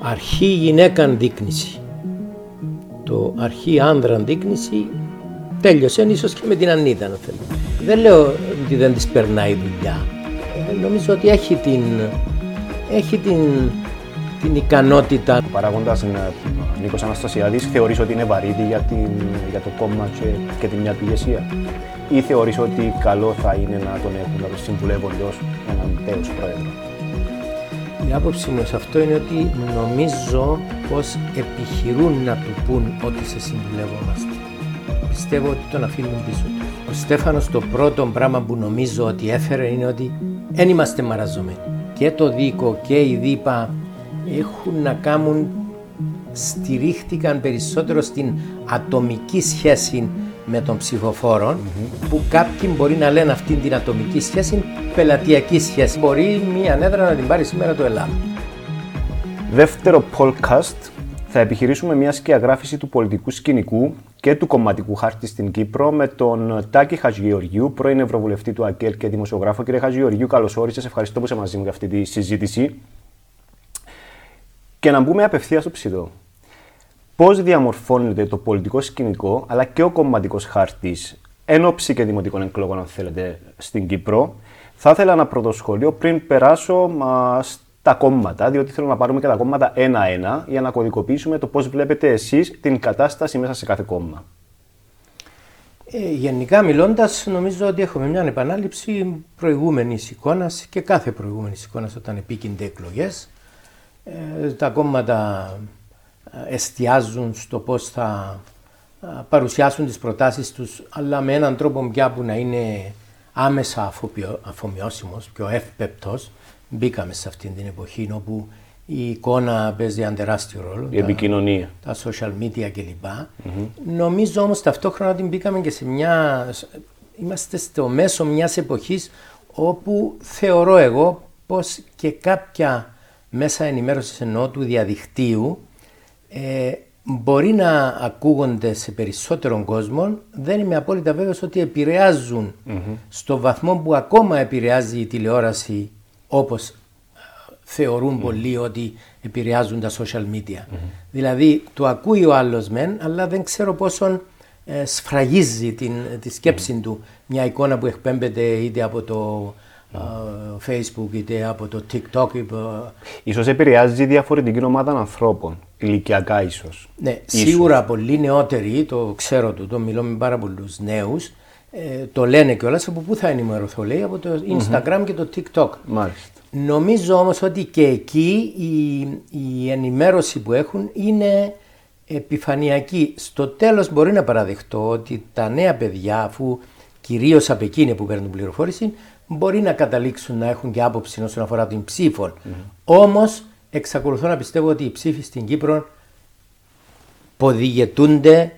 Αρχή γυναίκα δείκνηση. Το αρχή άνδρα δείκνηση τέλειωσε ίσως και με την Ανίτα να θέλει. Δεν λέω ότι δεν της περνάει η δουλειά. Ε, νομίζω ότι έχει την, έχει την, την ικανότητα. Ο παράγοντας Νίκος Αναστασιάδης θεωρείς ότι είναι βαρύδι για, την, για το κόμμα και, και την μια του ηγεσία ή θεωρείς ότι καλό θα είναι να τον έχουν να τον συμβουλεύονται ως έναν τέος πρόεδρο; Η άποψή μου σε αυτό είναι ότι νομίζω πως επιχειρούν να του πούν ότι σε συμβουλεύομαστε. Πιστεύω ότι τον αφήνουν πίσω τους. Ο Στέφανος το πρώτο πράγμα που νομίζω ότι έφερε είναι ότι δεν είμαστε μαραζωμένοι. Και το Δίκο και η Δίπα έχουν να κάνουν, στηρίχτηκαν περισσότερο στην ατομική σχέση με τον ψηφοφόρο, που κάποιοι μπορεί να λένε αυτήν την ατομική σχέση πελατειακή σχέση. Μπορεί μία έδρα να την πάρει σήμερα το Ελλάδα. Δεύτερο podcast θα επιχειρήσουμε μια σκιαγράφηση του πολιτικού σκηνικού και του κομματικού χάρτη στην Κύπρο με τον Τάκη Χατζηγεωργιού, πρώην Ευρωβουλευτή του ΑΚΕΛ και δημοσιογράφο. Κύριε Χατζηγεωργιού, καλώς όρισες. Ευχαριστώ που είσαι μαζί μου για αυτή τη συζήτηση. Και να μπούμε απευθείας στο ψητό. Πώς διαμορφώνεται το πολιτικό σκηνικό αλλά και ο κομματικός χάρτης εν ώψη και δημοτικών εκλογών, αν θέλετε, στην Κύπρο. Θα ήθελα ένα πρώτο σχόλιο πριν περάσω στα κόμματα, διότι θέλω να πάρουμε και τα κόμματα ένα-ένα για να κωδικοποιήσουμε το πώς βλέπετε εσείς την κατάσταση μέσα σε κάθε κόμμα. Ε, γενικά μιλώντας, νομίζω ότι έχουμε μια επανάληψη προηγούμενης εικόνας και κάθε προηγούμενης εικόνας όταν επίκυνται εκλογές. Ε, τα κόμματα ε, εστιάζουν στο πώς θα ε, παρουσιάσουν τις προτάσεις τους αλλά με έναν τρόπο πια που να είναι άμεσα αφομοιώσιμος, πιο εύπεπτος. Μπήκαμε σε αυτήν την εποχή όπου η εικόνα παίζει ένα τεράστιο ρόλο. Η επικοινωνία. Τα social media κλπ. Νομίζω όμως ταυτόχρονα ότι μπήκαμε και σε μια... Είμαστε στο μέσο μιας εποχής όπου θεωρώ εγώ πως και κάποια μέσα ενημέρωσης εννοώ του διαδικτύου ε, μπορεί να ακούγονται σε περισσότερον κόσμο, δεν είμαι απόλυτα βέβαιος ότι επηρεάζουν στο βαθμό που ακόμα επηρεάζει η τηλεόραση όπως ε, θεωρούν πολλοί ότι επηρεάζουν τα social media. Δηλαδή το ακούει ο άλλος μεν, αλλά δεν ξέρω πόσο ε, σφραγίζει την, τη σκέψη του μια εικόνα που εκπέμπεται είτε από το Facebook είτε από το TikTok. Ίσως επηρεάζει διαφορετική ομάδα ανθρώπων, ηλικιακά ίσως. Ναι, σίγουρα πολλοί νεότεροι, το ξέρω το, το μιλώ με πάρα πολλούς νέους, ε, το λένε κιόλας από πού θα ενημερωθώ, λέει, από το Instagram και το TikTok. Μάλιστα. Νομίζω όμως ότι και εκεί η, η ενημέρωση που έχουν είναι επιφανειακή. Στο τέλος μπορεί να παραδεχτώ ότι τα νέα παιδιά, αφού κυρίως από εκείνη που παίρνουν πληροφόρηση, μπορεί να καταλήξουν να έχουν και άποψη όσον αφορά την ψήφο. Mm-hmm. Όμως, εξακολουθώ να πιστεύω ότι οι ψήφοι στην Κύπρο ποδηγετούνται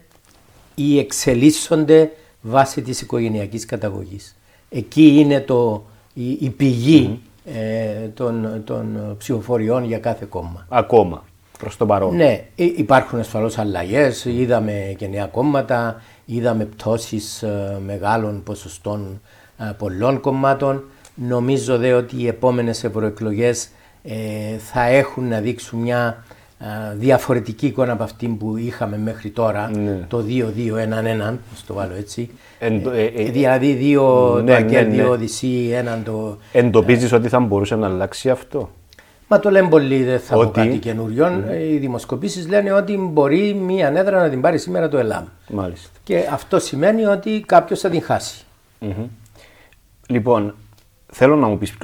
ή εξελίσσονται βάσει της οικογενειακής καταγωγής. Εκεί είναι το, η, πηγή ε, των, των ψηφοφοριών για κάθε κόμμα. Ακόμα, προς το παρόν. Ναι, υπάρχουν ασφαλώς αλλαγές, είδαμε και νέα κόμματα, είδαμε πτώσεις ε, μεγάλων ποσοστών ε, πολλών κομμάτων. Νομίζω δε ότι οι επόμενες ευρωεκλογές ε, θα έχουν να δείξουν μια ε, διαφορετική εικόνα από αυτή που είχαμε μέχρι τώρα, ναι. το 2-2-1-1, το βάλω έτσι. δηλαδή δύο ναι, το ναι, δύο Οδυσσή, έναν το... Εντοπίζεις ότι θα μπορούσε να αλλάξει αυτό; Μα το λένε πολλοί, δεν θα ότι... πω κάτι καινούριο. Οι δημοσκοπήσεις λένε ότι μπορεί μία νέδρα να την πάρει σήμερα το ΕΛΑΜ. Μάλιστα. Και αυτό σημαίνει ότι κάποιος θα την χάσει. Λοιπόν, θέλω να μου πεις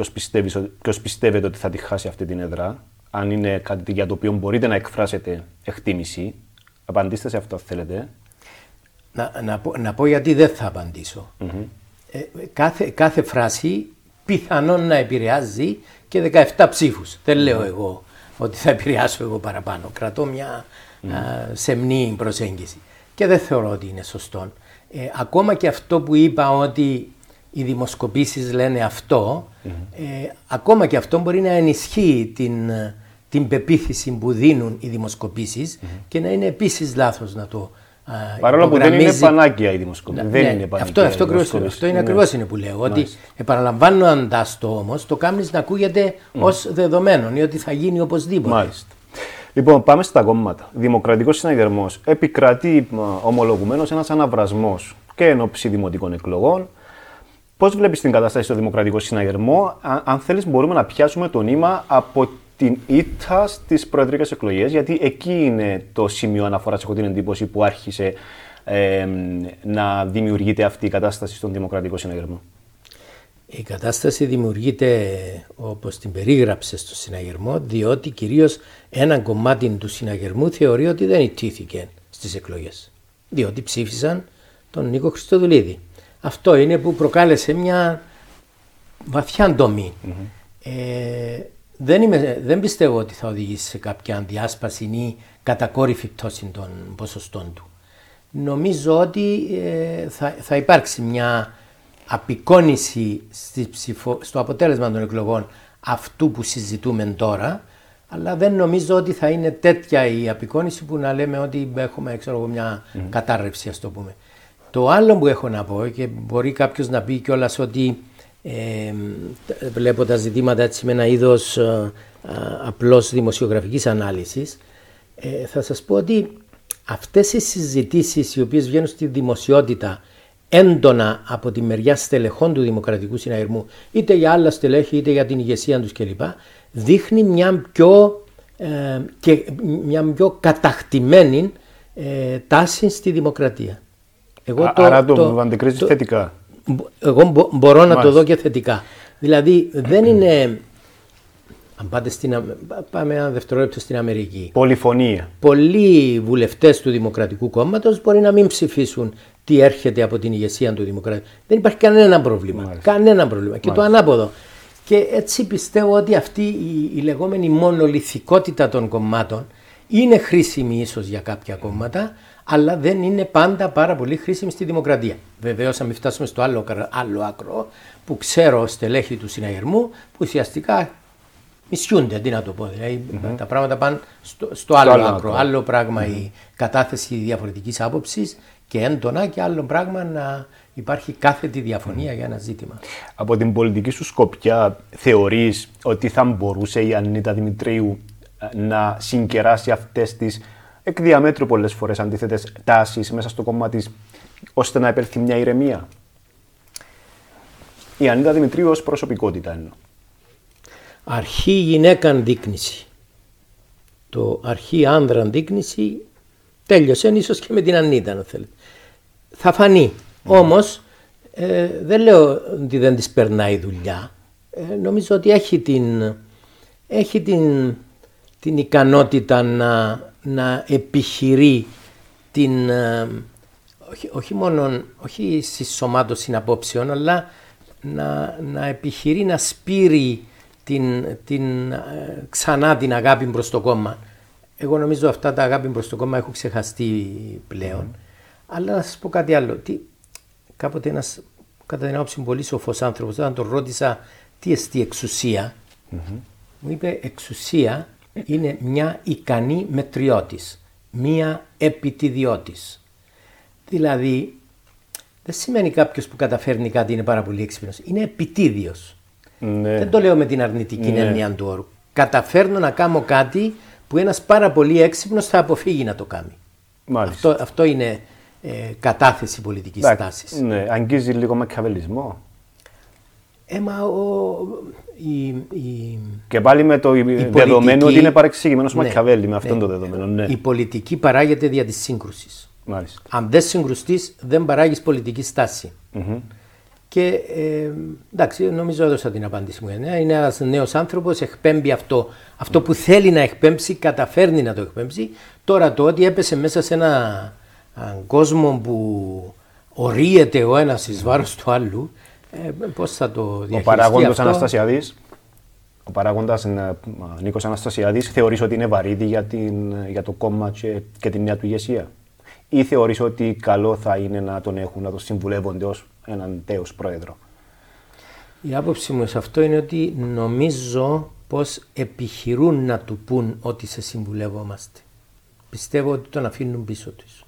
ποιος πιστεύετε ότι θα τη χάσει αυτή την έδρα. Αν είναι κάτι για το οποίο μπορείτε να εκφράσετε εκτίμηση. Απαντήστε σε αυτό, θέλετε. Να, να, πω, να πω γιατί δεν θα απαντησω ε, κάθε, κάθε φράση πιθανόν να επηρεάζει και 17 ψήφους. Δεν λέω εγώ ότι θα επηρεάσω εγώ παραπάνω. Κρατώ μια mm σεμνή προσέγγιση. Και δεν θεωρώ ότι είναι σωστό. Ε, ακόμα και αυτό που είπα ότι οι δημοσκοπήσεις λένε ε, ακόμα και αυτό μπορεί να ενισχύει την, την πεποίθηση που δίνουν οι δημοσκοπήσεις και να είναι επίσης λάθος να το Παρόλο που δεν είναι πανάκια η δημοσκόπηση. Ναι, δεν ναι, είναι πανάκια. Αυτό, αυτό, ακριβώς, αυτό είναι ναι. ακριβώς είναι που λέω. Ότι επαναλαμβάνοντας το όμως, το κάνει να ακούγεται mm. ως δεδομένο ή ότι θα γίνει οπωσδήποτε. Μάλιστα. Λοιπόν, πάμε στα κόμματα. Δημοκρατικός συναγερμός. Επικρατεί ομολογουμένως ένας αναβρασμός και εν ώψη δημοτικών εκλογών. Πώς βλέπεις την κατάσταση στο Δημοκρατικό Συναγερμό, αν θέλεις, μπορούμε να πιάσουμε το νήμα από την ήττα στις προεδρικές εκλογές, γιατί εκεί είναι το σημείο αναφοράς, έχω την εντύπωση, που άρχισε ε, να δημιουργείται αυτή η κατάσταση στον Δημοκρατικό Συναγερμό. Η κατάσταση δημιουργείται όπως την περίγραψε στο συναγερμό διότι κυρίως ένα κομμάτι του συναγερμού θεωρεί ότι δεν ιτήθηκε στις εκλογές. Διότι ψήφισαν τον Νίκο Χριστοδουλίδη. Αυτό είναι που προκάλεσε μια βαθιά Ε, δεν, είμαι, δεν πιστεύω ότι θα οδηγήσει σε κάποια διάσπαση ή κατακόρυφη πτώση των ποσοστών του. Νομίζω ότι ε, θα, θα υπάρξει μια απεικόνηση στο αποτέλεσμα των εκλογών αυτού που συζητούμε τώρα, αλλά δεν νομίζω ότι θα είναι τέτοια η απεικόνηση που να λέμε ότι έχουμε ξέρω, μια mm. κατάρρευση, ας το πούμε. Το άλλο που έχω να πω και μπορεί κάποιος να πει κιόλας ότι ε, βλέπω τα ζητήματα έτσι με ένα είδος ε, απλώς δημοσιογραφικής ανάλυσης ε, θα σας πω ότι αυτές οι συζητήσεις οι οποίες βγαίνουν στη δημοσιότητα έντονα από τη μεριά στελεχών του Δημοκρατικού Συναγερμού, είτε για άλλα στελέχη είτε για την ηγεσία τους κλπ, δείχνει μια πιο, ε, και μια πιο κατακτημένη ε, τάση στη δημοκρατία. Εγώ το, άρα το, το αντικρίζεις θετικά. Εγώ μπορώ να το δω και θετικά. Δηλαδή δεν είναι αν πάτε στην, πάμε ένα δευτερόλεπτο στην Αμερική. Πολυφωνία. Πολλοί βουλευτές του Δημοκρατικού Κόμματος μπορεί να μην ψηφίσουν τι έρχεται από την ηγεσία του Δημοκρατικού. Δεν υπάρχει κανένα πρόβλημα. Μάλιστα. Κανένα πρόβλημα. Και το ανάποδο. Και έτσι πιστεύω ότι αυτή η, η λεγόμενη μονολυθικότητα των κομμάτων είναι χρήσιμη ίσως για κάποια κόμματα, αλλά δεν είναι πάντα πάρα πολύ χρήσιμη στη δημοκρατία. Βεβαίως, αν μην φτάσουμε στο άλλο, άλλο άκρο, που ξέρω στελέχη του συναγερμού, που ουσιαστικά μισιούνται, αντί να το πω. δηλαδη τα πράγματα πάνε στο, στο, άλλο, άλλο άκρο. Άλλο πράγμα η κατάθεση διαφορετικής άποψης και έντονα και άλλο πράγμα να υπάρχει κάθετη διαφωνία για ένα ζήτημα. Από την πολιτική σου σκοπιά θεωρείς ότι θα μπορούσε η Ανίτα Δημητρίου ε, να συγκεράσει αυτές τις εκ διαμέτρου πολλές φορές αντίθετες τάσεις μέσα στο κόμμα της ώστε να επέλθει μια ηρεμία. Η Ανίτα Δημητρίου ως προσωπικότητα εννοώ αρχή γυναίκα δείκνηση. Το αρχή άνδρα δείκνηση τέλειωσε ίσως και με την Ανίτα αν θέλετε. Θα φανεί. Mm. Όμως ε, δεν λέω ότι δεν της περνάει δουλειά. Ε, νομίζω ότι έχει την, έχει την, την ικανότητα να, να επιχειρεί την, ε, όχι, όχι μόνο όχι συσσωμάτωση απόψεων, αλλά να, να επιχειρεί να σπείρει την, την, ε, ξανά την αγάπη προς το κόμμα. Εγώ νομίζω αυτά τα αγάπη προς το κόμμα έχουν ξεχαστεί πλέον. Αλλά να σας πω κάτι άλλο. Τι, κάποτε ένας, κατά την άποψη πολύ σοφός άνθρωπος, όταν τον ρώτησα τι εστί εξουσία, μου είπε εξουσία είναι μια ικανή μετριώτης, μια επιτιδιώτης. Δηλαδή, δεν σημαίνει κάποιος που καταφέρνει κάτι είναι πάρα πολύ έξυπνος. Είναι επιτίδιος. Ναι. Δεν το λέω με την αρνητική ναι. έννοια του όρου. Καταφέρνω να κάνω κάτι που ένας πάρα πολύ έξυπνος θα αποφύγει να το κάνει. Αυτό, αυτό είναι ε, κατάθεση πολιτικής τάση. Ναι, αγγίζει λίγο με καβελισμό. Ε, μα ο, η, η, και πάλι με το δεδομένο ότι είναι παρεξηγημένο ναι, Μακιαβέλη, με αυτόν ναι, το δεδομένο. Ναι. Η πολιτική παράγεται δια της σύγκρουσης. Αν δεν συγκρουστείς, δεν παράγεις πολιτική στάση. Mm-hmm. Και ε, εντάξει, νομίζω έδωσα την απάντηση μου. Είναι ένας νέος άνθρωπος, εκπέμπει αυτό. Αυτό που θέλει να εκπέμψει, καταφέρνει να το εκπέμψει. Τώρα το ότι έπεσε μέσα σε ένα κόσμο που ορίεται ο ένας εις βάρος του άλλου, ε, πώς θα το διαχειριστεί. Ο παράγοντα Αναστασιαδή, ο παράγοντας ε, Νίκος Αναστασιαδή, θεωρείς ότι είναι βαρύδι για, την, για το κόμμα και, και την νέα του ηγεσία; Ή θεωρείς ότι καλό θα είναι να τον έχουν, να τον συμβουλεύονται ως έναν τέος πρόεδρο; Η άποψη μου σε αυτό είναι ότι νομίζω πως επιχειρούν να του πούν ότι σε συμβουλεύομαστε. Πιστεύω ότι τον αφήνουν πίσω τους.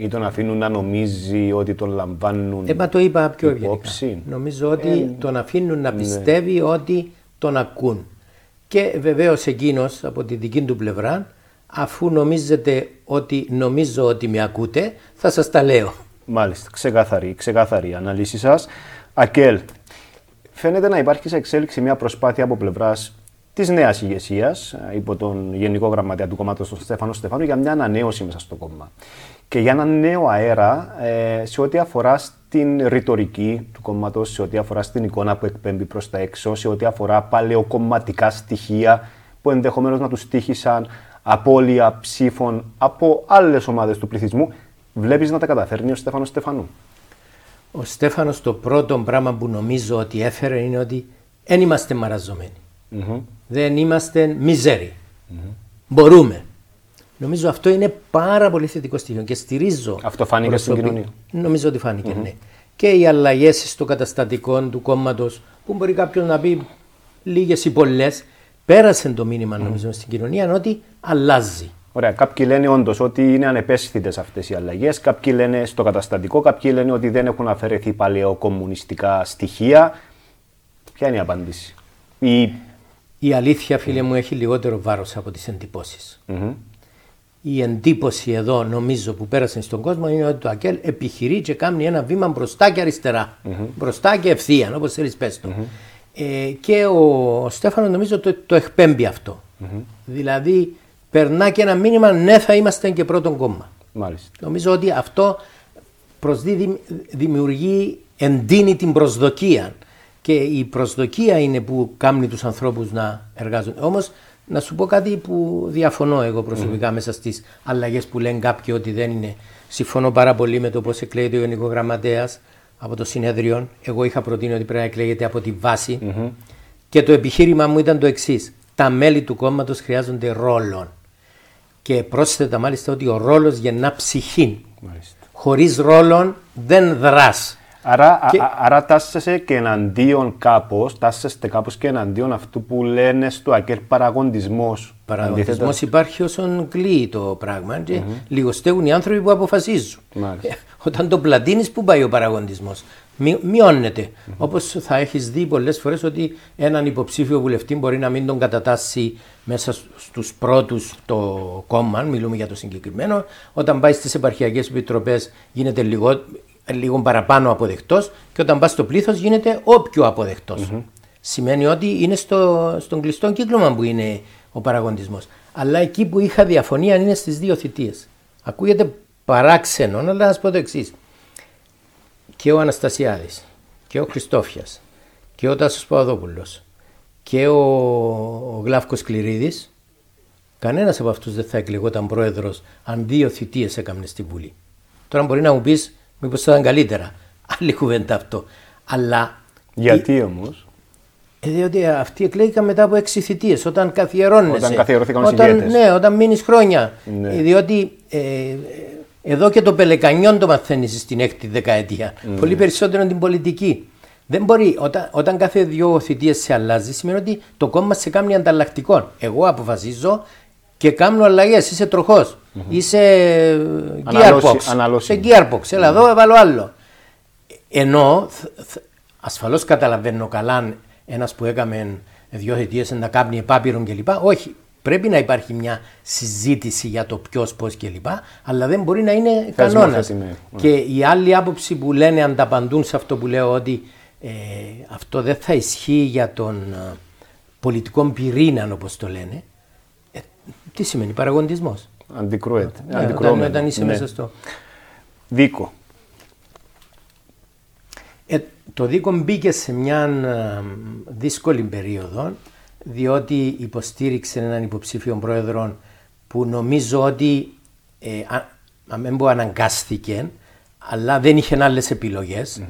Ή τον αφήνουν να νομίζει ότι τον λαμβάνουν. Ε, μα το είπα πιο υπόψη; ευγενικά. Νομίζω ότι ε, τον αφήνουν να ναι. πιστεύει ότι τον ακούν. Και βεβαίως εκείνος από τη δική του πλευρά, αφού νομίζετε ότι νομίζω ότι με ακούτε, θα σας τα λέω. Μάλιστα, ξεκάθαρη, ξεκάθαρη αναλύση σας. Ακέλ, φαίνεται να υπάρχει σε εξέλιξη μια προσπάθεια από πλευράς της νέας ηγεσίας, υπό τον Γενικό Γραμματέα του κόμματος, τον Στέφανο Στεφάνου, για μια ανανέωση μέσα στο κόμμα. Και για ένα νέο αέρα ε, σε ό,τι αφορά στην ρητορική του κόμματος, σε ό,τι αφορά στην εικόνα που εκπέμπει προς τα έξω, σε ό,τι αφορά παλαιοκομματικά στοιχεία που ενδεχομένως να τους τύχησαν απώλεια ψήφων από άλλες ομάδες του πληθυσμού. Βλέπεις να τα καταφέρνει ο Στέφανος Στεφανού. Ο Στέφανος το πρώτο πράγμα που νομίζω ότι έφερε είναι ότι δεν είμαστε μαραζωμένοι. Mm-hmm. Δεν είμαστε μιζέροι. Mm-hmm. Μπορούμε. Νομίζω αυτό είναι πάρα πολύ θετικό στοιχείο και στηρίζω. Αυτό φάνηκε στην κοινωνία. Νομίζω ότι φάνηκε, mm-hmm. ναι. Και οι αλλαγές στο καταστατικό του κόμματος, που μπορεί κάποιος να πει λίγες ή πολλές, πέρασε το μήνυμα νομίζω στην κοινωνία ότι αλλάζει. Ωραία. Κάποιοι λένε όντως ότι είναι ανεπαίσθητες αυτές οι αλλαγές. Κάποιοι λένε στο καταστατικό. Κάποιοι λένε ότι δεν έχουν αφαιρεθεί παλαιοκομμουνιστικά στοιχεία. Ποια είναι η απάντηση; Η, η αλήθεια, φίλε μου, έχει λιγότερο βάρος από τις εντυπωσει Η εντύπωση εδώ, νομίζω, που πέρασε στον κόσμο είναι ότι το ΑΚΕΛ επιχειρεί και κάνει ένα βήμα μπροστά και αριστερά. Μπροστά και ευθεία, όπως θέλεις πες το. Ε, και ο Στέφανο νομίζω το, το εκπέμπει αυτό. Δηλαδή περνά και ένα μήνυμα ναι θα είμαστε και πρώτον κόμμα. Μάλιστα. Νομίζω ότι αυτό προσδίδει, δημιουργεί, εντείνει την προσδοκία και η προσδοκία είναι που κάνει τους ανθρώπους να εργάζονται. Όμως να σου πω κάτι που διαφωνώ εγώ προσωπικά μέσα στις αλλαγές που λένε κάποιοι ότι δεν είναι. Συμφωνώ πάρα πολύ με το πώς εκλέγεται ο Γενικός Γραμματέας από το συνέδριο. Εγώ είχα προτείνει ότι πρέπει να εκλέγεται από τη βαση και το επιχείρημα μου ήταν το εξής. Τα μέλη του κόμματος χρειάζονται ρόλο και πρόσθετα μάλιστα ότι ο ρόλος γεννά ψυχή. Χωρίς ρόλο δεν δράς. Άρα, και... άρα τάσσεσαι και εναντίον κάπως, τάσσεστε κάπως και εναντίον αυτού που λένε στο ΑΚΕΛ παραγοντισμός. Παραγοντισμός υπάρχει όσον κλείει το πράγμα και mm-hmm. λιγοστεύουν οι άνθρωποι που αποφασίζουν. Ε, όταν το πλατείνεις που πάει ο παραγοντισμός μειώνεται. Mm-hmm. Όπως θα έχεις δει πολλές φορές ότι έναν υποψήφιο βουλευτή μπορεί να μην τον κατατάσσει μέσα στους πρώτους το κόμμα, μιλούμε για το συγκεκριμένο. Όταν πάει στις επαρχιακές επιτροπές γίνεται λίγο, λίγο παραπάνω αποδεκτός και όταν πάει στο πλήθος γίνεται όποιο αποδεκτός. Mm-hmm. Σημαίνει ότι είναι στο, στον κλειστό κύκλωμα που είναι ο παραγοντισμό. Αλλά εκεί που είχα διαφωνία είναι στις δύο θητείες. Ακούγεται παράξενο, αλλά να σα πω το εξής και ο Αναστασιάδης και ο Χριστόφιας και ο Τάσος Παπαδόπουλος και ο, ο Γλάφκος Κληρίδης κανένας από αυτούς δεν θα εκλεγόταν πρόεδρος αν δύο θητείες έκαμνες στη Βουλή. Τώρα μπορεί να μου πεις μήπως θα ήταν καλύτερα. Άλλη κουβέντα αυτό. Αλλά... Γιατί η... όμως; Ε, διότι αυτοί εκλέγηκαν μετά από έξι θητείες, όταν καθιερώνεσαι. Όταν καθιερωθήκαν όταν, Ναι, όταν μείνεις χρόνια. Ναι. Διότι ε, εδώ και το Πελεκανιόν το μαθαίνεις στην έκτη δεκαετία. Mm. Πολύ περισσότερο την πολιτική. Δεν μπορεί, όταν, όταν κάθε δύο θητείες σε αλλάζει, σημαίνει ότι το κόμμα σε κάνει ανταλλακτικό. Εγώ αποφασίζω και κάνω αλλαγές. Είσαι τροχός. Mm-hmm. Είσαι gearbox. Αναλώση. Σε gearbox. Έλα εδώ, έβαλω άλλο. Ενώ ασφαλώς καταλαβαίνω καλά ένας που έκαμε δύο θητείες να κάνει επάπειρον κλπ. Όχι, Πρέπει να υπάρχει μια συζήτηση για το ποιος, πώς κλπ. Αλλά δεν μπορεί να είναι κανόνας. Και η άλλη άποψη που λένε ανταπαντούν σε αυτό που λέω ότι ε, αυτό δεν θα ισχύει για τον ε, πολιτικό πυρήνα όπως το λένε. Ε, τι σημαίνει παραγοντισμό. Αντικρούεται. Ναι, όταν, όταν είσαι ναι. μέσα στο. Δίκο. Ε, το Δίκο μπήκε σε μια δύσκολη περίοδο διότι υποστήριξε έναν υποψήφιο πρόεδρο που νομίζω ότι ε, αν πω αναγκάστηκε, αλλά δεν είχε άλλες επιλογές.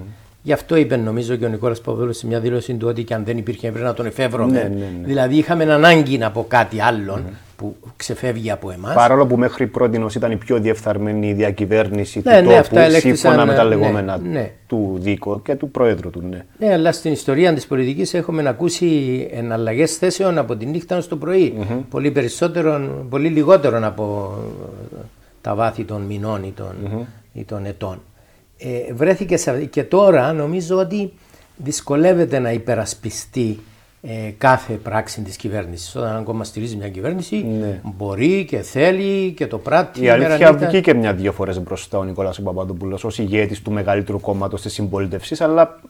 Γι' αυτό είπε νομίζω και ο Νικόλας Παπαδόπουλος σε μια δήλωση του ότι και αν δεν υπήρχε έπρεπε να τον εφεύρουμε. Ναι, ναι, ναι. Δηλαδή είχαμε ανάγκη από κάτι άλλο που ξεφεύγει από εμάς. Παρόλο που μέχρι πρώτη ήταν η πιο διεφθαρμένη διακυβέρνηση ναι, του ναι, τόπου, σύμφωνα με τα ναι, λεγόμενα ναι, του Δίκο και του Πρόεδρου του. Ναι. ναι, αλλά στην ιστορία της πολιτικής έχουμε ακούσει εναλλαγές θέσεων από τη νύχτα στο πρωί. Mm-hmm. Πολύ περισσότερο, πολύ λιγότερο από τα βάθη των μηνών ή των, mm-hmm. ή των ετών. Ε, βρέθηκε σε, και τώρα νομίζω ότι δυσκολεύεται να υπερασπιστεί ε, κάθε πράξη της κυβέρνησης. Όταν ένα κόμμα στηρίζει μια κυβέρνηση Ναι. μπορεί και θέλει και το πράττει. Η αλήθεια μέρα-νύχτα. βγήκε μια-δύο φορές μπροστά ο Νικόλας Παπαδόπουλο ως ηγέτης του μεγαλύτερου κόμματος της συμπολίτευσης, αλλά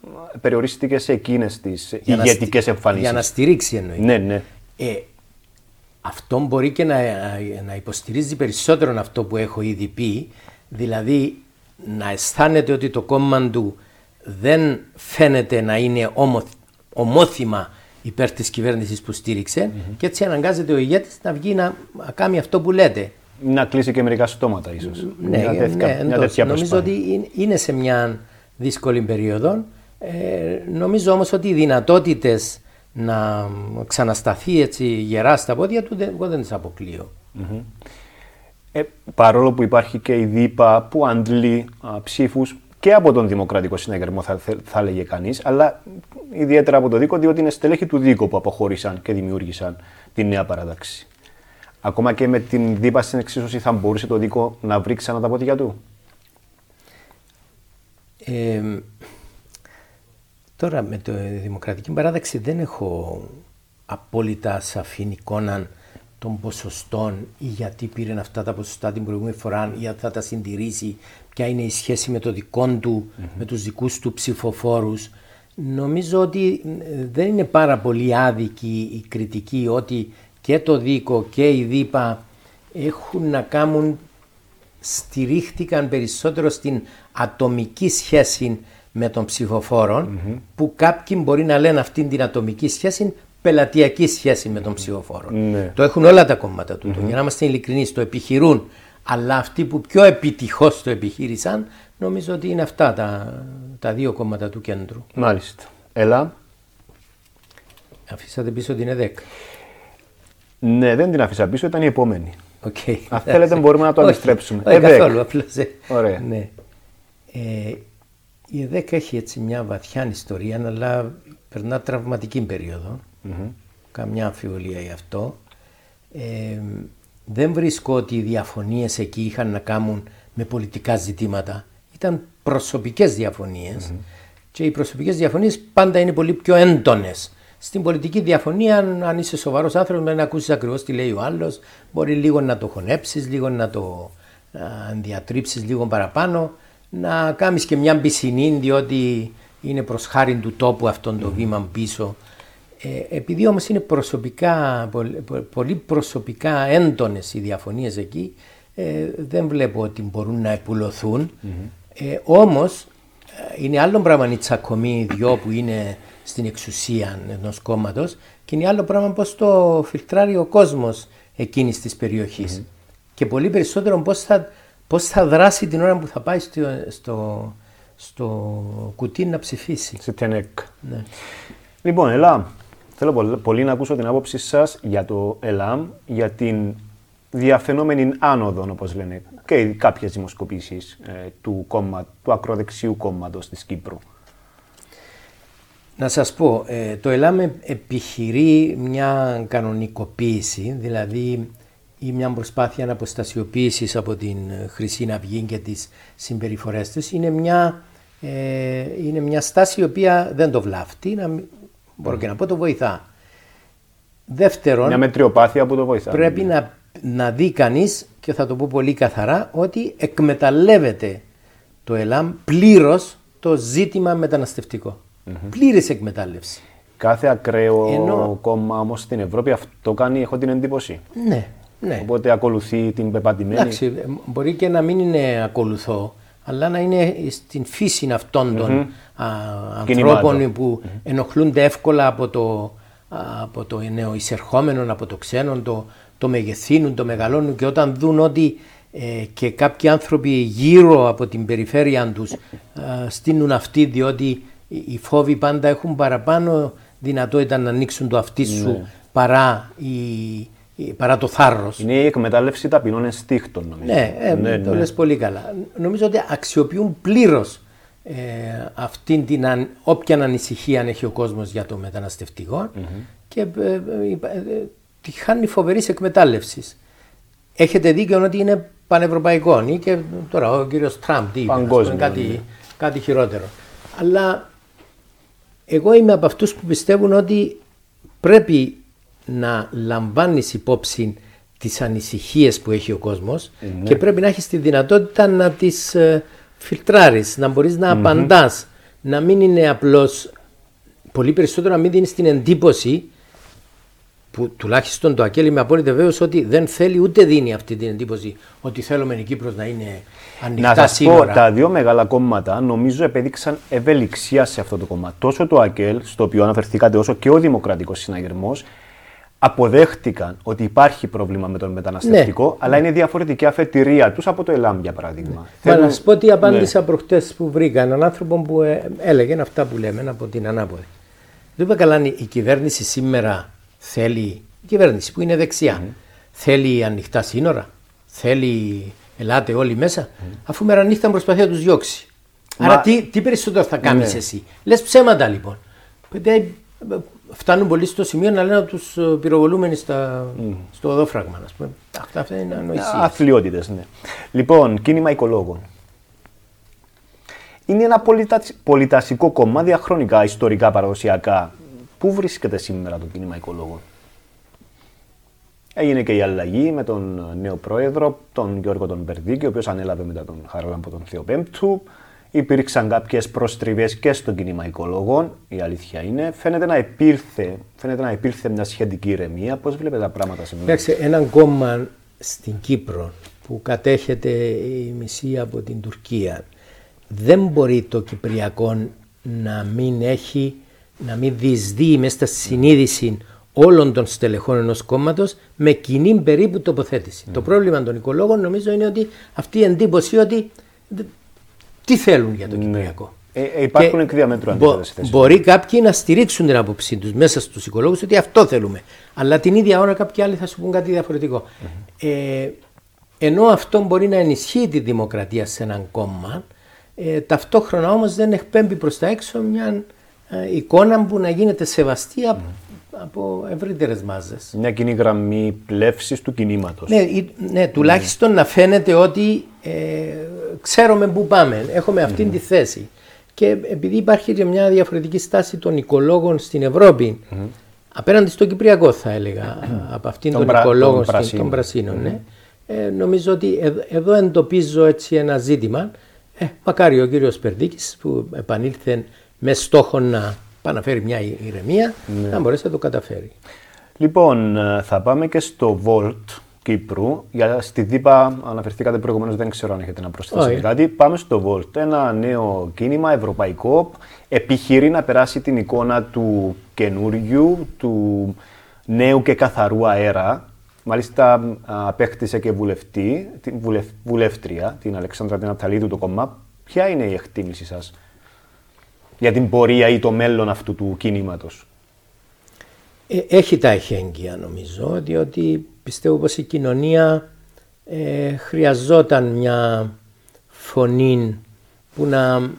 περιορίστηκε σε εκείνες τις Για να ηγετικές στι- εμφανίσεις. Για να στηρίξει εννοεί. Ναι, ναι. Ε, αυτό μπορεί και να, να υποστηρίζει περισσότερο αυτό που έχω ήδη πει, δηλαδή να αισθάνεται ότι το κόμμα του δεν φαίνεται να είναι ομο, ομόθυμα υπέρ της κυβέρνησης που στηριξε και έτσι αναγκάζεται ο ηγέτης να βγει να, να κάνει αυτό που λέτε. Να κλείσει και μερικά στόματα, ίσως. Ναι, μια τέτοια, ναι, μια εντός. τέτοια Νομίζω προσπάθεια. ότι είναι- είναι σε μια δύσκολη περίοδο. Ε, νομίζω όμως ότι οι δυνατότητες να ξανασταθεί έτσι γερά στα πόδια του δεν, εγώ δεν τις αποκλείω. Ε, παρόλο που υπάρχει και η ΔΥΠΑ που αντλεί ψήφους και από τον Δημοκρατικό Συναγερμό, θα, θε- θα έλεγε κανείς, αλλά ιδιαίτερα από το ΔΥΚΟ, διότι είναι στελέχη του ΔΥΚΟ που αποχώρησαν και δημιούργησαν τη νέα παράταξη. Ακόμα και με την ΔΥΠΑ στην εξίσωση, θα μπορούσε το ΔΥΚΟ να βρει ξανά τα πόδια του; Ε, τώρα με το Δημοκρατική Παράταξη δεν έχω απόλυτα σαφή εικόνα των ποσοστών ή γιατί πήρε αυτά τα ποσοστά την προηγούμενη φορά ή αν θα τα συντηρήσει, ποια είναι η σχέση με το δικό του, με τους δικούς του ψηφοφόρους. Νομίζω ότι ε, δεν είναι πάρα πολύ άδικη η κριτική ότι και το ΔΥΚΟ και η ΔΥΠΑ έχουν να κάνουν στηρίχτηκαν περισσότερο στην ατομική σχέση με τον ψηφοφορο που κάποιοι μπορεί να λένε αυτήν την ατομική σχέση πελατειακή σχέση με τον ψηφοφόρο. Ναι. Το έχουν όλα τα κόμματα του. Για να είμαστε ειλικρινείς, το επιχειρούν. Αλλά αυτοί που πιο επιτυχώς το επιχείρησαν, νομίζω ότι είναι αυτά τα, τα δύο κόμματα του κέντρου. Μάλιστα. Έλα. Αφήσατε πίσω την ΕΔΕΚ. Ναι, δεν την αφήσα πίσω, ήταν η επόμενη. Okay. Αν θέλετε μπορούμε να το Όχι, αντιστρέψουμε. Όχι, ΕΔΕΚ. καθόλου, απλά σε... Ωραία. Ναι. Ε, η ΕΔΕΚ έχει έτσι μια βαθιά ιστορία, αλλά περνά τραυματική περίοδο. Καμιά αμφιβολία γι' αυτό. Ε, δεν βρίσκω ότι οι διαφωνίες εκεί είχαν να κάνουν με πολιτικά ζητήματα. Ήταν προσωπικές διαφωνίες και οι προσωπικές διαφωνίες πάντα είναι πολύ πιο έντονες. Στην πολιτική διαφωνία, αν- αν είσαι σοβαρός άνθρωπος, δεν ακούσεις ακριβώς τι λέει ο άλλος, μπορεί λίγο να το χωνέψεις, λίγο να το α, διατρίψεις λίγο παραπάνω, να κάνεις και μια μπισινή διότι είναι προς χάρη του τόπου αυτόν το βήμα πίσω. Ε, επειδή όμως είναι προσωπικά, πολ- πο- πολύ προσωπικά έντονες οι διαφωνίες εκεί, ε, δεν βλέπω ότι μπορούν να επουλωθούν. Ε, όμως ε, είναι άλλο πράγμα οι τσακωμοί δυο που είναι στην εξουσία ενός κόμματος και είναι άλλο πράγμα πώς το φιλτράρει ο κόσμος εκείνης της περιοχής. Και πολύ περισσότερο πώς θα, πώς θα δράσει την ώρα που θα πάει στο, στο, στο κουτί να ψηφίσει. Σε ΤΕΝΕΚ. Ναι. Λοιπόν, Ελάμ, θέλω πολ- πολύ να ακούσω την άποψή σας για το ΕΛΑΜ, για την διαφαινόμενη άνοδο, όπως λένε, και κάποιες δημοσκοπήσεις ε, του, κόμμα, του ακροδεξιού κόμματος της Κύπρου. Να σας πω, ε, το ΕΛΑΜ επιχειρεί μια κανονικοποίηση, δηλαδή ή μια προσπάθεια αποστασιοποίησης από την Χρυσή Αυγή και τις συμπεριφορές της. Είναι μια, ε, είναι μια στάση η οποία δεν το βλάφτει, να, μην- μπορώ και να πω το βοηθά. Δεύτερον, Μια μετριοπάθεια που το βοηθά. πρέπει να, να δει κανείς και θα το πω πολύ καθαρά ότι εκμεταλλεύεται το ΕΛΑΜ πλήρως το ζήτημα μεταναστευτικό. Πλήρης εκμετάλλευση. Κάθε ακραίο Ενώ- κόμμα όμως στην Ευρώπη αυτό κάνει, έχω την εντύπωση. Ναι, ναι. Οπότε ακολουθεί την πεπατημένη. Εντάξει, ε, μπορεί και να μην είναι ακολουθώ, αλλά να είναι στην φύση αυτών των α, Κινημάτων. ανθρώπων που ενοχλούνται εύκολα από το, α, από το νέο εισερχόμενο, από το ξένο, το, το μεγεθύνουν, το μεγαλώνουν. Και όταν δουν ότι ε, και κάποιοι άνθρωποι γύρω από την περιφέρεια τους α, στείνουν αυτοί διότι οι οι φόβοι πάντα έχουν παραπάνω δυνατότητα να ανοίξουν το αυτί σου παρά, η, η- παρά το θάρρος. Είναι η εκμετάλλευση ταπεινών ενστίχτων, νομίζω. Ναι, ε, το λες πολύ καλά. Νομίζω ότι αξιοποιούν πλήρως ε, αυτήν την αν, όποια ανησυχία έχει ο κόσμος για το μεταναστευτικο και ε, ε, ε, τη χάνει φοβερής εκμετάλλευσης. έχετε δίκιο ότι είναι πανευρωπαϊκό. Ή και τώρα ο κύριος Τραμπ τι είπε, Παγκόσμιο, κάτι, ναι. κάτι χειρότερο. Αλλά εγώ είμαι από αυτούς που πιστεύουν ότι πρέπει να λαμβάνεις υπόψη τις ανησυχίες που έχει ο κόσμος Ναι. και πρέπει να έχεις τη δυνατότητα να τις ε, φιλτράρεις, να μπορείς να απαντάς, να μην είναι απλώς, πολύ περισσότερο να μην δίνεις την εντύπωση που τουλάχιστον το Ακέλ είμαι απόλυτα βέβαιος ότι δεν θέλει ούτε δίνει αυτή την εντύπωση ότι θέλουμε η Κύπρος να είναι ανοιχτά Να σας πω, σύνορα. τα δύο μεγάλα κόμματα νομίζω επέδειξαν ευελιξία σε αυτό το κόμμα. Τόσο το ΑΚΕΛ, στο οποίο αναφερθήκατε, όσο και ο Δημοκρατικός Συναγερμός, αποδέχτηκαν ότι υπάρχει πρόβλημα με τον μεταναστευτικό, Ναι. αλλά είναι διαφορετική αφετηρία τους από το ΕΛΑΜ, για παράδειγμα. Μα Θέλουν- να σου πω τι απάντησα Ναι. προχτές που βρήκα έναν άνθρωπο που ε, έλεγε αυτά που λέμε από την ανάποδη. Δεν είπα καλά, η κυβέρνηση σήμερα θέλει, η κυβέρνηση που είναι δεξιά, θέλει ανοιχτά σύνορα, θέλει ελάτε όλοι μέσα, αφού μέρα νύχτα προσπαθεί να τους διώξει. Μα- Άρα τι, τι περισσότερο θα κάνεις Ναι. εσύ; Λες ψέματα λοιπόν. Παιδιά, ε, φτάνουν πολύ στο σημείο να λένε τους ε, πυροβολούμενοι στα, στο οδόφραγμα. Ας πούμε. Αυτά, αυτά είναι ανοησίες. Αθλειότητες, ναι. Λοιπόν, κίνημα οικολόγων. Είναι ένα πολιτασ- πολιτασικό κόμμα διαχρονικά, ιστορικά, παραδοσιακά. Πού βρίσκεται σήμερα το κίνημα οικολόγων; Έγινε και η αλλαγή με τον νέο πρόεδρο, τον Γιώργο τον Περδίκη, ο οποίος ανέλαβε μετά τον Χαράλαμπο τον Θεοπέμπτου. Υπήρξαν κάποιες προστριβές και στο κίνημα οικολόγων, η αλήθεια είναι. Φαίνεται να υπήρθε, φαίνεται να υπήρθε μια σχετική ηρεμία. Πώς βλέπετε τα πράγματα σήμερα. Κοιτάξτε, έναν κόμμα στην Κύπρο που κατέχεται η μισή από την Τουρκία δεν μπορεί το Κυπριακό να μην έχει, να μην διεισδύει μέσα στα συνείδηση όλων των στελεχών ενός κόμματος με κοινή περίπου τοποθέτηση. Το πρόβλημα των οικολόγων νομίζω είναι ότι αυτή η εντύπωση ότι δε- τι θέλουν για το Κυπριακό; Ε, ε, υπάρχουν Και εκ διαμέτρου μπο- αντίθετες θέσεις. Μπορεί κάποιοι να στηρίξουν την άποψή τους μέσα στους οικολόγους ότι αυτό θέλουμε. Αλλά την ίδια ώρα κάποιοι άλλοι θα σου πούν κάτι διαφορετικό. Ε, ενώ αυτό μπορεί να ενισχύει τη δημοκρατία σε έναν κόμμα, ε, ταυτόχρονα όμως δεν εκπέμπει προς τα έξω μια ε, εικόνα που να γίνεται σεβαστή από, από ευρύτερες μάζες. Μια κοινή γραμμή πλεύσης του κινήματος. Ναι, ή- ναι, τουλάχιστον να φαίνεται ότι ε, ξέρουμε πού πάμε, έχουμε αυτή τη θέση. Και επειδή υπάρχει και μια διαφορετική στάση των οικολόγων στην Ευρώπη, απέναντι στο Κυπριακό θα έλεγα, από αυτήν Των των, πρα- οικολόγων των στην- πρασίνων. των πρασίνων, ναι. Ε, νομίζω ότι εδ- εδώ εντοπίζω έτσι ένα ζήτημα. Ε, μακάρι ο κύριος Περδίκης που επανήλθε με στόχο να παναφέρει μια ηρεμία, να μπορέσει να το καταφέρει. Λοιπόν, ε, θα πάμε και στο Volt Κύπρου. Για, στη ΔΥΠΑ αναφερθήκατε προηγουμένως, δεν ξέρω αν έχετε να προσθέσετε Όχι. κάτι. Πάμε στο Volt. Ένα νέο κίνημα ευρωπαϊκό. Επιχειρεί να περάσει την εικόνα του καινούριου, του νέου και καθαρού αέρα. Μάλιστα α, απέκτησε και βουλευτή, την βουλευ, βουλεύτρια, την Αλεξάνδρα Τιναταλίδου το κόμμα. Ποια είναι η εκτίμηση σας; Για την πορεία ή το μέλλον αυτού του κινήματος. Ε, έχει τα εχέγγυα νομίζω, διότι πιστεύω πως η κοινωνία ε, χρειαζόταν μια φωνή που να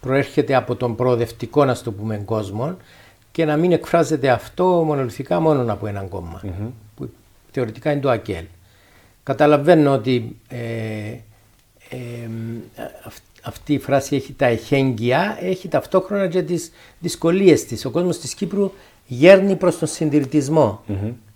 προέρχεται από τον προοδευτικό, να το πούμε, κόσμο και να μην εκφράζεται αυτό μονολυθικά μόνο από έναν κόμμα, που θεωρητικά είναι το ΑΚΕΛ. Καταλαβαίνω ότι ε, ε, αυ- αυτή η φράση έχει τα εχέγγυα, έχει ταυτόχρονα και τις δυσκολίες της. Ο κόσμος της Κύπρου γέρνει προς τον συντηρητισμο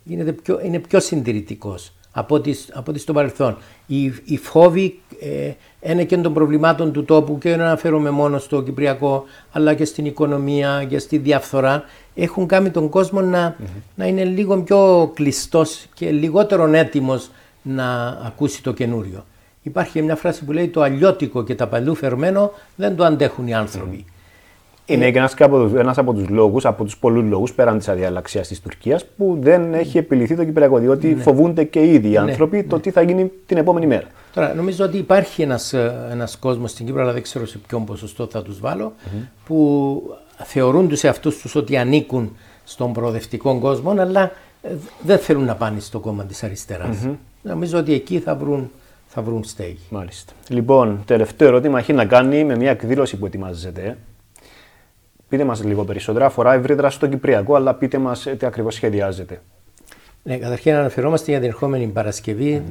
Γίνεται πιο, είναι πιο συντηρητικός από ό,τι, από ό,τι στο παρελθόν. Οι, οι φόβοι ε, είναι και των προβλημάτων του τόπου και δεν αναφέρομαι μόνο στο Κυπριακό αλλά και στην οικονομία και στη διαφθορά έχουν κάνει τον κόσμο να, να είναι λίγο πιο κλειστός και λιγότερο έτοιμος να ακούσει το καινούριο. Υπάρχει μια φράση που λέει το αλλιώτικο και τα παλιού φερμένο δεν το αντέχουν οι άνθρωποι. Είναι και ένας, και από, τους- ένας από τους λόγους, από τους πολλούς λόγους πέραν της αδιαλαξίας της Τουρκίας που δεν έχει επιληθεί το Κυπριακό, διότι φοβούνται και ήδη οι άνθρωποι το τι θα γίνει την επόμενη μέρα. Τώρα, νομίζω ότι υπάρχει ένας, ε, ένας κόσμος στην Κύπρο, αλλά δεν ξέρω σε ποιον ποσοστό θα τους βάλω, που θεωρούν τους εαυτούς τους ότι ανήκουν στον προοδευτικό κόσμο, αλλά ε, δεν θέλουν να πάνε στο κόμμα της αριστερας Νομίζω ότι εκεί θα βρουν, θα βρουν στέγη. Μάλιστα. Λοιπόν, τελευταίο ερώτημα έχει να κάνει με μια εκδήλωση που ετοιμάζεται. Πείτε μας λίγο περισσότερα, αφορά ευρύτερα στο Κυπριακό, αλλά πείτε μας ε, τι ακριβώς σχεδιάζετε. Ναι, καταρχήν αναφερόμαστε για την ερχόμενη Παρασκευή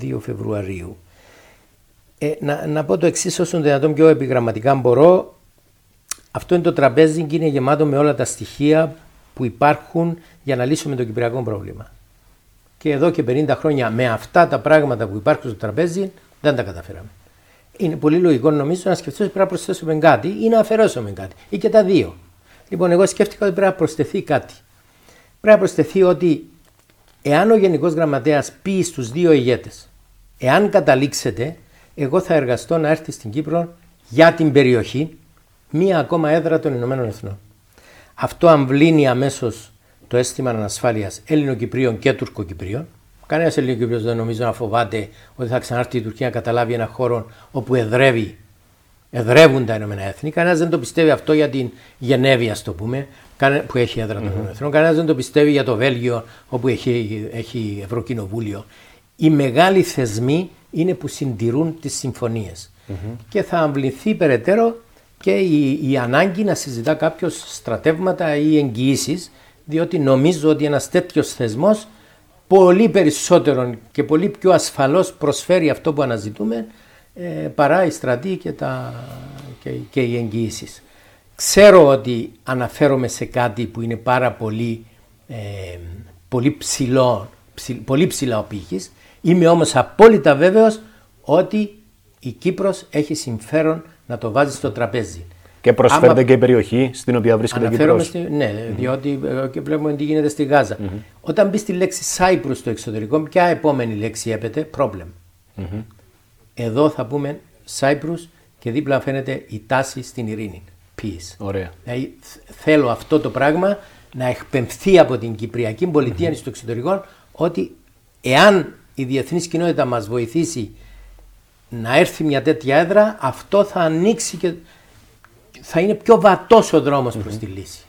2 ε, Φεβρουαρίου. Ε, να, να πω το εξής όσο το δυνατόν πιο επιγραμματικά μπορώ. Αυτό είναι το τραπέζι και είναι γεμάτο με όλα τα στοιχεία που υπάρχουν για να λύσουμε το κυπριακό πρόβλημα. Και εδώ και 50 χρόνια με αυτά τα πράγματα που υπάρχουν στο τραπέζι δεν τα καταφέραμε. Είναι πολύ λογικό νομίζω να σκεφτούμε ότι πρέπει να προσθέσουμε κάτι ή να αφαιρέσουμε κάτι ή και τα δύο. Λοιπόν, εγώ σκέφτηκα ότι πρέπει να προσθεθεί κάτι. Πρέπει να προσθεθεί ότι εάν ο Γενικός Γραμματέας πει στους δύο ηγέτες, εάν καταλήξετε, εγώ θα εργαστώ να έρθει στην Κύπρο για την περιοχή μία ακόμα έδρα των Ηνωμένων Εθνών. Αυτό αμβλύνει αμέσως το αίσθημα ανασφάλειας Έλληνο-Κυπρίων και Τουρκοκυπρίων. Κανένας Έλληνο-Κυπρίο δεν νομίζω να φοβάται ότι θα ξανάρθει η Τουρκία να καταλάβει ένα χώρο όπου εδρεύει, εδρεύουν τα Ηνωμένα Έθνη. Κανένας δεν το πιστεύει αυτό για την Γενέβη, ας το πούμε, που έχει έδρα των mm-hmm. Εθνών. Κανένας δεν το πιστεύει για το Βέλγιο, όπου έχει, έχει Ευρωκοινοβούλιο. Οι μεγάλοι θεσμοί είναι που συντηρούν τις συμφωνίες. Mm-hmm. Και θα αμβληθεί περαιτέρω και η, η ανάγκη να συζητά κάποιος στρατεύματα ή εγγυήσεις, διότι νομίζω ότι ένας τέτοιος θεσμός πολύ περισσότερο και πολύ πιο ασφαλώς προσφέρει αυτό που αναζητούμε ε, παρά η στρατή και, τα, και, και οι εγγυήσεις. Ξέρω ότι αναφέρομαι σε κάτι που είναι πάρα πολύ, ε, πολύ ψηλό, πολύ ψηλά ο πύχης. Είμαι όμως απόλυτα βέβαιος ότι η Κύπρος έχει συμφέρον να το βάζει στο τραπέζι. Και προσφέρεται Άμα... και η περιοχή στην οποία βρίσκεται η Κύπρος. Στη... Ναι, mm-hmm. διότι ε, και βλέπουμε τι γίνεται στη Γάζα. Mm-hmm. Όταν μπει στη λέξη Cyprus στο εξωτερικό, ποια επόμενη λέξη έπεται, problem. Mm-hmm. Εδώ θα πούμε Cyprus και δίπλα φαίνεται η τάση στην ειρήνη. Peace. Ωραία. Δηλαδή, θέλω αυτό το πράγμα να εκπαιμφθεί από την Κυπριακή πολιτεία mm-hmm. στο εξωτερικό ότι εάν η διεθνής κοινότητα μας βοηθήσει να έρθει μια τέτοια έδρα, αυτό θα ανοίξει και θα είναι πιο βατός ο δρόμος mm-hmm. προ τη λύση.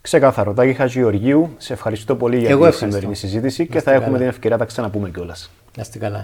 Ξεκάθαρο. Τάκη Χατζηγεωργίου, σε ευχαριστώ πολύ για την σημερινή συζήτηση και θα έχουμε την ευκαιρία να τα ξαναπούμε κιόλας. Να είστε καλά.